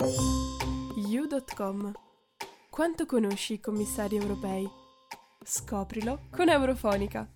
You.com Quanto conosci i commissari europei? Scoprilo con Eurofonica.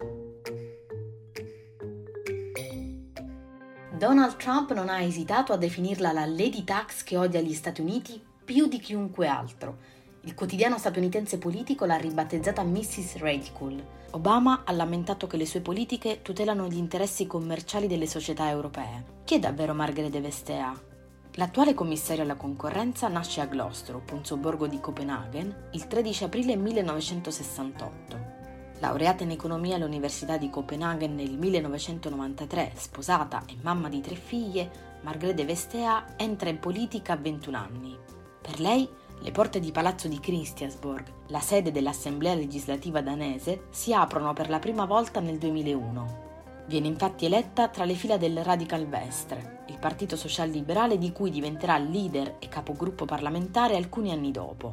Donald Trump non ha esitato a definirla la Lady Tax che odia gli Stati Uniti più di chiunque altro. Il quotidiano statunitense politico l'ha ribattezzata Mrs. Radical. Obama ha lamentato che le sue politiche tutelano gli interessi commerciali delle società europee. Chi è davvero Margrethe Vestager? L'attuale commissario alla concorrenza nasce a Glostrup, un sobborgo di Copenaghen, il 13 aprile 1968. Laureata in economia all'Università di Copenaghen nel 1993, sposata e mamma di tre figlie, Margrethe Vestager entra in politica a 21 anni. Per lei, le porte di palazzo di Christiansborg, la sede dell'Assemblea legislativa danese, si aprono per la prima volta nel 2001. Viene infatti eletta tra le fila del Radical Vestre, il partito social-liberale di cui diventerà leader e capogruppo parlamentare alcuni anni dopo.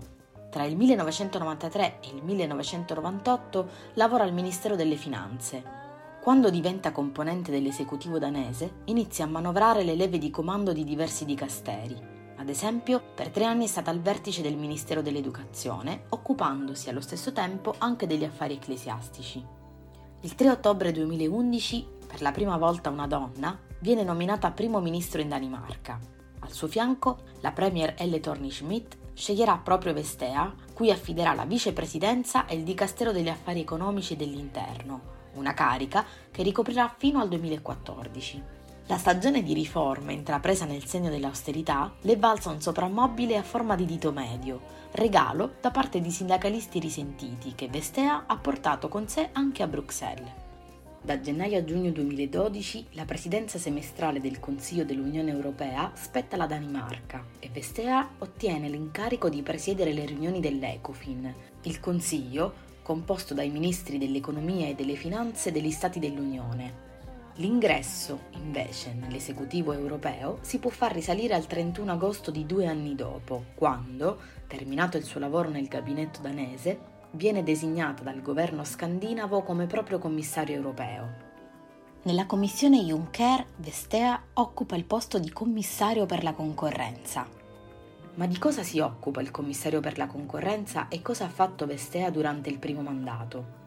Tra il 1993 e il 1998 lavora al Ministero delle Finanze. Quando diventa componente dell'esecutivo danese, inizia a manovrare le leve di comando di diversi dicasteri. Ad esempio, per tre anni è stata al vertice del Ministero dell'Educazione, occupandosi allo stesso tempo anche degli affari ecclesiastici. Il 3 ottobre 2011, per la prima volta una donna, viene nominata primo ministro in Danimarca. Al suo fianco, la premier Elle Thorning-Schmidt sceglierà proprio Vestea, cui affiderà la vicepresidenza e il dicastero degli affari economici e dell'interno, una carica che ricoprirà fino al 2014. La stagione di riforme intrapresa nel segno dell'austerità le valsa un soprammobile a forma di dito medio, regalo da parte di sindacalisti risentiti che Vestea ha portato con sé anche a Bruxelles. Da gennaio a giugno 2012 la presidenza semestrale del Consiglio dell'Unione Europea spetta alla Danimarca e Vestea ottiene l'incarico di presiedere le riunioni dell'Ecofin, il Consiglio composto dai ministri dell'economia e delle finanze degli Stati dell'Unione. L'ingresso, invece, nell'esecutivo europeo si può far risalire al 31 agosto di due anni dopo, quando, terminato il suo lavoro nel gabinetto danese, viene designata dal governo scandinavo come proprio commissario europeo. Nella commissione Juncker, Vestea occupa il posto di commissario per la concorrenza. Ma di cosa si occupa il commissario per la concorrenza e cosa ha fatto Vestea durante il primo mandato?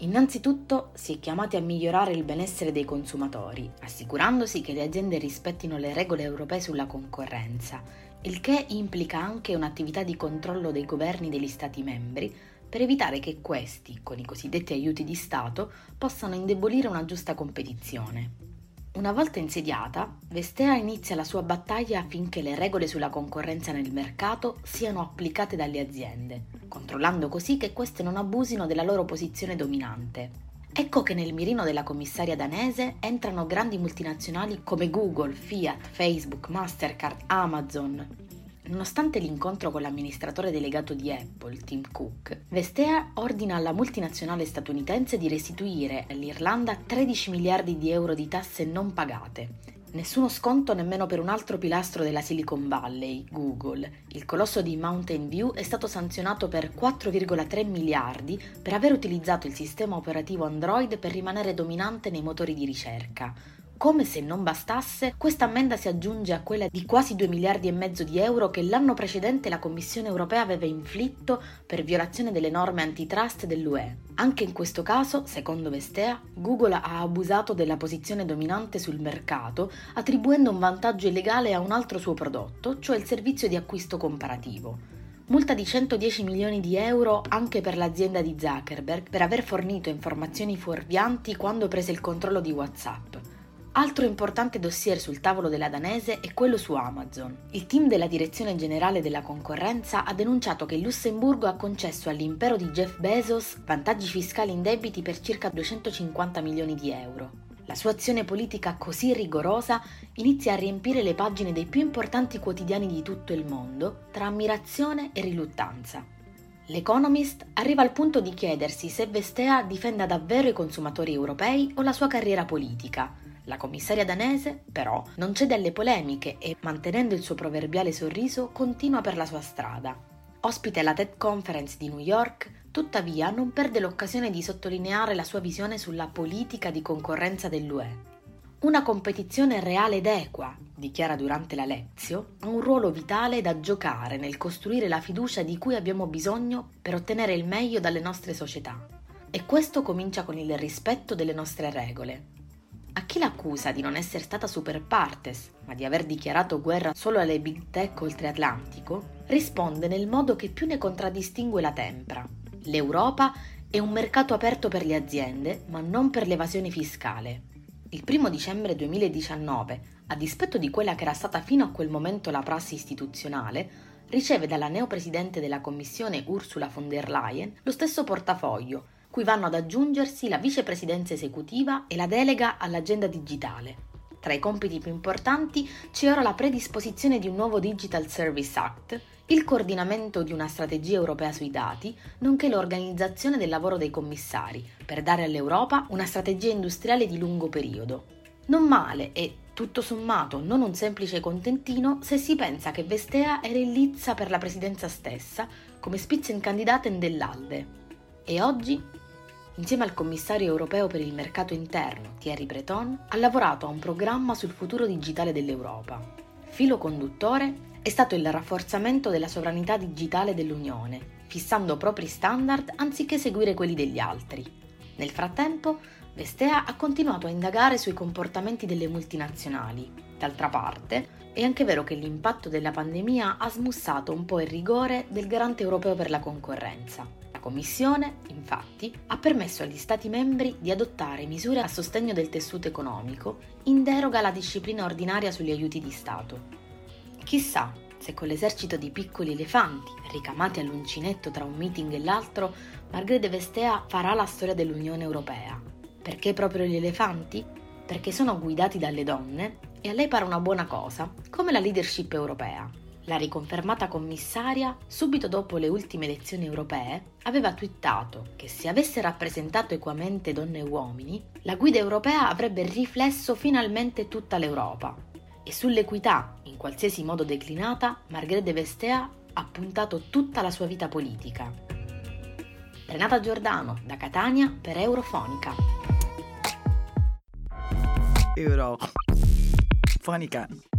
Innanzitutto si è chiamati a migliorare il benessere dei consumatori, assicurandosi che le aziende rispettino le regole europee sulla concorrenza, il che implica anche un'attività di controllo dei governi degli Stati membri per evitare che questi, con i cosiddetti aiuti di Stato, possano indebolire una giusta competizione. Una volta insediata, Vestea inizia la sua battaglia affinché le regole sulla concorrenza nel mercato siano applicate dalle aziende, controllando così che queste non abusino della loro posizione dominante. Ecco che nel mirino della commissaria danese entrano grandi multinazionali come Google, Fiat, Facebook, Mastercard, Amazon, Nonostante l'incontro con l'amministratore delegato di Apple, Tim Cook, Vestea ordina alla multinazionale statunitense di restituire all'Irlanda 13 miliardi di euro di tasse non pagate. Nessuno sconto nemmeno per un altro pilastro della Silicon Valley, Google. Il colosso di Mountain View è stato sanzionato per 4,3 miliardi per aver utilizzato il sistema operativo Android per rimanere dominante nei motori di ricerca. Come se non bastasse, questa ammenda si aggiunge a quella di quasi 2 miliardi e mezzo di euro che l'anno precedente la Commissione europea aveva inflitto per violazione delle norme antitrust dell'UE. Anche in questo caso, secondo Vestea, Google ha abusato della posizione dominante sul mercato, attribuendo un vantaggio illegale a un altro suo prodotto, cioè il servizio di acquisto comparativo. Multa di 110 milioni di euro anche per l'azienda di Zuckerberg per aver fornito informazioni fuorvianti quando prese il controllo di WhatsApp. Altro importante dossier sul tavolo della danese è quello su Amazon. Il team della Direzione Generale della Concorrenza ha denunciato che il Lussemburgo ha concesso all'impero di Jeff Bezos vantaggi fiscali indebiti per circa 250 milioni di euro. La sua azione politica così rigorosa inizia a riempire le pagine dei più importanti quotidiani di tutto il mondo tra ammirazione e riluttanza. L'Economist arriva al punto di chiedersi se Vestea difenda davvero i consumatori europei o la sua carriera politica la commissaria danese, però, non cede alle polemiche e, mantenendo il suo proverbiale sorriso, continua per la sua strada. Ospite alla TED Conference di New York, tuttavia non perde l'occasione di sottolineare la sua visione sulla politica di concorrenza dell'UE. Una competizione reale ed equa, dichiara durante la Lezio, ha un ruolo vitale da giocare nel costruire la fiducia di cui abbiamo bisogno per ottenere il meglio dalle nostre società. E questo comincia con il rispetto delle nostre regole. A chi l'accusa di non essere stata super partes, ma di aver dichiarato guerra solo alle big tech oltre Atlantico, risponde nel modo che più ne contraddistingue la tempra. L'Europa è un mercato aperto per le aziende, ma non per l'evasione fiscale. Il 1 dicembre 2019, a dispetto di quella che era stata fino a quel momento la prassi istituzionale, riceve dalla neopresidente della Commissione Ursula von der Leyen lo stesso portafoglio, cui vanno ad aggiungersi la vicepresidenza esecutiva e la delega all'agenda digitale. Tra i compiti più importanti c'è ora la predisposizione di un nuovo Digital Service Act, il coordinamento di una strategia europea sui dati, nonché l'organizzazione del lavoro dei commissari, per dare all'Europa una strategia industriale di lungo periodo. Non male e, tutto sommato, non un semplice contentino se si pensa che Vestea era in lizza per la presidenza stessa come Spitzenkandidaten dell'Alde. E oggi insieme al commissario europeo per il mercato interno Thierry Breton, ha lavorato a un programma sul futuro digitale dell'Europa. Filo conduttore è stato il rafforzamento della sovranità digitale dell'Unione, fissando propri standard anziché seguire quelli degli altri. Nel frattempo, Vestea ha continuato a indagare sui comportamenti delle multinazionali. D'altra parte, è anche vero che l'impatto della pandemia ha smussato un po' il rigore del garante europeo per la concorrenza. Commissione, infatti, ha permesso agli Stati membri di adottare misure a sostegno del tessuto economico in deroga alla disciplina ordinaria sugli aiuti di Stato. Chissà se con l'esercito di piccoli elefanti, ricamati all'uncinetto tra un meeting e l'altro, Margrethe Vestea farà la storia dell'Unione Europea. Perché proprio gli elefanti? Perché sono guidati dalle donne e a lei pare una buona cosa, come la leadership europea. La riconfermata commissaria, subito dopo le ultime elezioni europee, aveva twittato che se avesse rappresentato equamente donne e uomini, la guida europea avrebbe riflesso finalmente tutta l'Europa. E sull'equità, in qualsiasi modo declinata, Margrethe Vestea ha puntato tutta la sua vita politica. Renata Giordano, da Catania, per Eurofonica. Eurofonica.